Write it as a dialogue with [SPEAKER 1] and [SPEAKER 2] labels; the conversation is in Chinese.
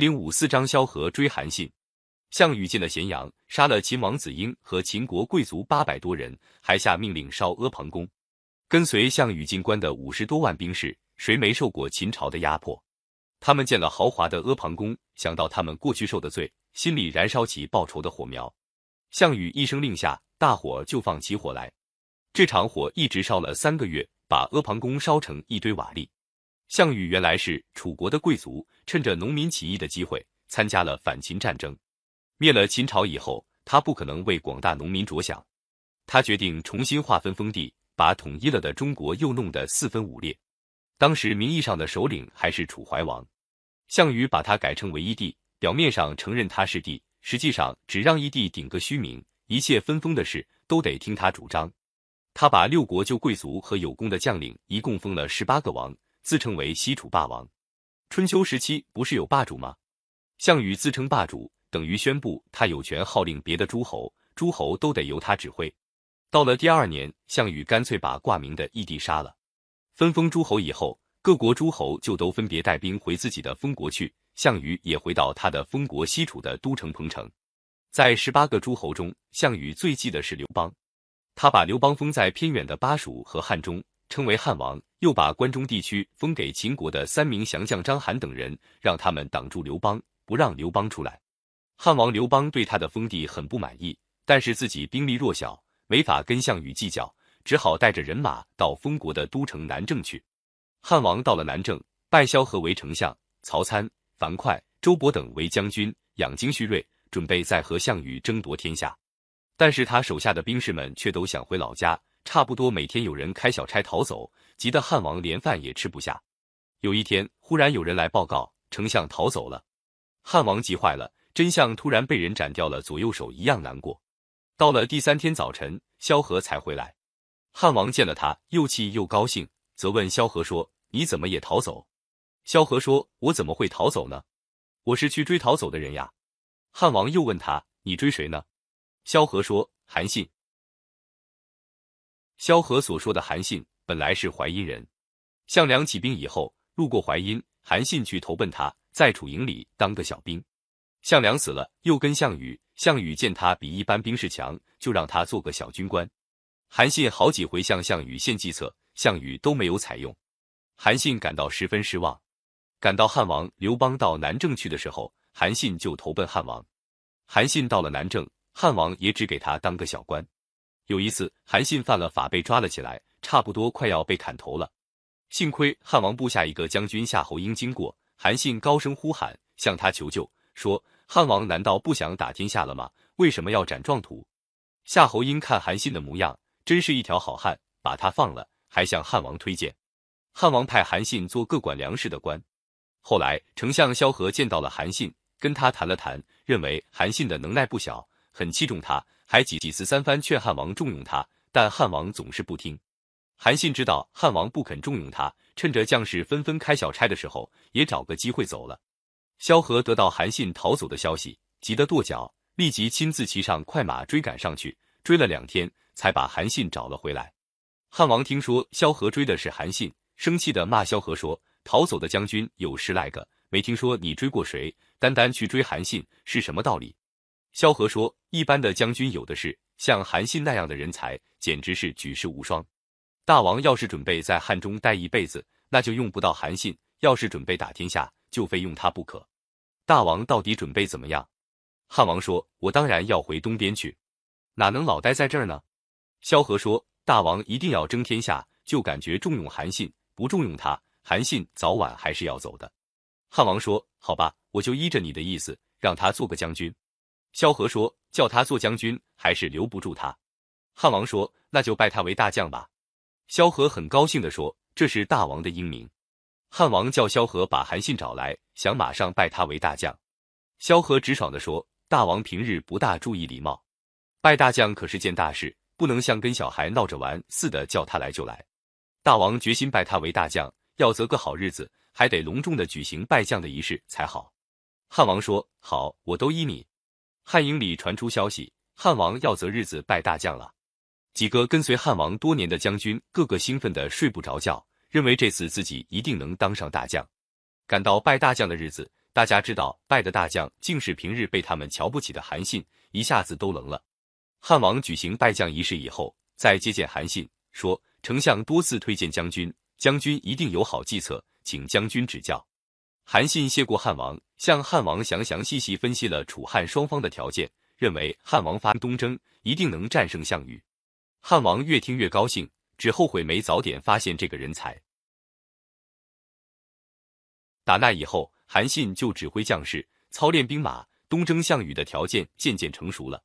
[SPEAKER 1] 零五四章萧何追韩信。项羽进了咸阳，杀了秦王子婴和秦国贵族八百多人，还下命令烧阿房宫。跟随项羽进关的五十多万兵士，谁没受过秦朝的压迫？他们见了豪华的阿房宫，想到他们过去受的罪，心里燃烧起报仇的火苗。项羽一声令下，大火就放起火来。这场火一直烧了三个月，把阿房宫烧成一堆瓦砾。项羽原来是楚国的贵族，趁着农民起义的机会参加了反秦战争。灭了秦朝以后，他不可能为广大农民着想，他决定重新划分封地，把统一了的中国又弄得四分五裂。当时名义上的首领还是楚怀王，项羽把他改称为一帝，表面上承认他是帝，实际上只让一帝顶个虚名，一切分封的事都得听他主张。他把六国旧贵族和有功的将领一共封了十八个王。自称为西楚霸王，春秋时期不是有霸主吗？项羽自称霸主，等于宣布他有权号令别的诸侯，诸侯都得由他指挥。到了第二年，项羽干脆把挂名的义帝杀了。分封诸侯以后，各国诸侯就都分别带兵回自己的封国去，项羽也回到他的封国西楚的都城彭城。在十八个诸侯中，项羽最忌的是刘邦，他把刘邦封在偏远的巴蜀和汉中。称为汉王，又把关中地区封给秦国的三名降将张邯等人，让他们挡住刘邦，不让刘邦出来。汉王刘邦对他的封地很不满意，但是自己兵力弱小，没法跟项羽计较，只好带着人马到封国的都城南郑去。汉王到了南郑，拜萧何为丞相，曹参、樊哙、周勃等为将军，养精蓄锐，准备再和项羽争夺天下。但是他手下的兵士们却都想回老家。差不多每天有人开小差逃走，急得汉王连饭也吃不下。有一天，忽然有人来报告，丞相逃走了。汉王急坏了，真相突然被人斩掉了左右手，一样难过。到了第三天早晨，萧何才回来。汉王见了他，又气又高兴，责问萧何说：“你怎么也逃走？”萧何说：“我怎么会逃走呢？我是去追逃走的人呀。”汉王又问他：“你追谁呢？”萧何说：“韩信。”萧何所说的韩信本来是淮阴人，项梁起兵以后，路过淮阴，韩信去投奔他，在楚营里当个小兵。项梁死了，又跟项羽，项羽见他比一般兵士强，就让他做个小军官。韩信好几回向项羽献计策，项羽都没有采用，韩信感到十分失望。赶到汉王刘邦到南郑去的时候，韩信就投奔汉王。韩信到了南郑，汉王也只给他当个小官。有一次，韩信犯了法被抓了起来，差不多快要被砍头了。幸亏汉王部下一个将军夏侯婴经过，韩信高声呼喊，向他求救，说：“汉王难道不想打天下了吗？为什么要斩壮图？”夏侯婴看韩信的模样，真是一条好汉，把他放了，还向汉王推荐。汉王派韩信做各管粮食的官。后来，丞相萧何见到了韩信，跟他谈了谈，认为韩信的能耐不小，很器重他。还几几次三番劝汉王重用他，但汉王总是不听。韩信知道汉王不肯重用他，趁着将士纷纷开小差的时候，也找个机会走了。萧何得到韩信逃走的消息，急得跺脚，立即亲自骑上快马追赶上去，追了两天才把韩信找了回来。汉王听说萧何追的是韩信，生气的骂萧何说：“逃走的将军有十来个，没听说你追过谁？单单去追韩信是什么道理？”萧何说：“一般的将军有的是，像韩信那样的人才，简直是举世无双。大王要是准备在汉中待一辈子，那就用不到韩信；要是准备打天下，就非用他不可。大王到底准备怎么样？”汉王说：“我当然要回东边去，哪能老待在这儿呢？”萧何说：“大王一定要争天下，就感觉重用韩信，不重用他，韩信早晚还是要走的。”汉王说：“好吧，我就依着你的意思，让他做个将军。”萧何说：“叫他做将军，还是留不住他。”汉王说：“那就拜他为大将吧。”萧何很高兴地说：“这是大王的英明。”汉王叫萧何把韩信找来，想马上拜他为大将。萧何直爽地说：“大王平日不大注意礼貌，拜大将可是件大事，不能像跟小孩闹着玩似的，叫他来就来。大王决心拜他为大将，要择个好日子，还得隆重的举行拜将的仪式才好。”汉王说：“好，我都依你。”汉营里传出消息，汉王要择日子拜大将了。几个跟随汉王多年的将军，个个兴奋的睡不着觉，认为这次自己一定能当上大将。赶到拜大将的日子，大家知道拜的大将竟是平日被他们瞧不起的韩信，一下子都愣了。汉王举行拜将仪式以后，再接见韩信，说：“丞相多次推荐将军，将军一定有好计策，请将军指教。”韩信谢过汉王，向汉王详详细细分析了楚汉双方的条件，认为汉王发东征一定能战胜项羽。汉王越听越高兴，只后悔没早点发现这个人才。打那以后，韩信就指挥将士操练兵马，东征项羽的条件渐渐成熟了。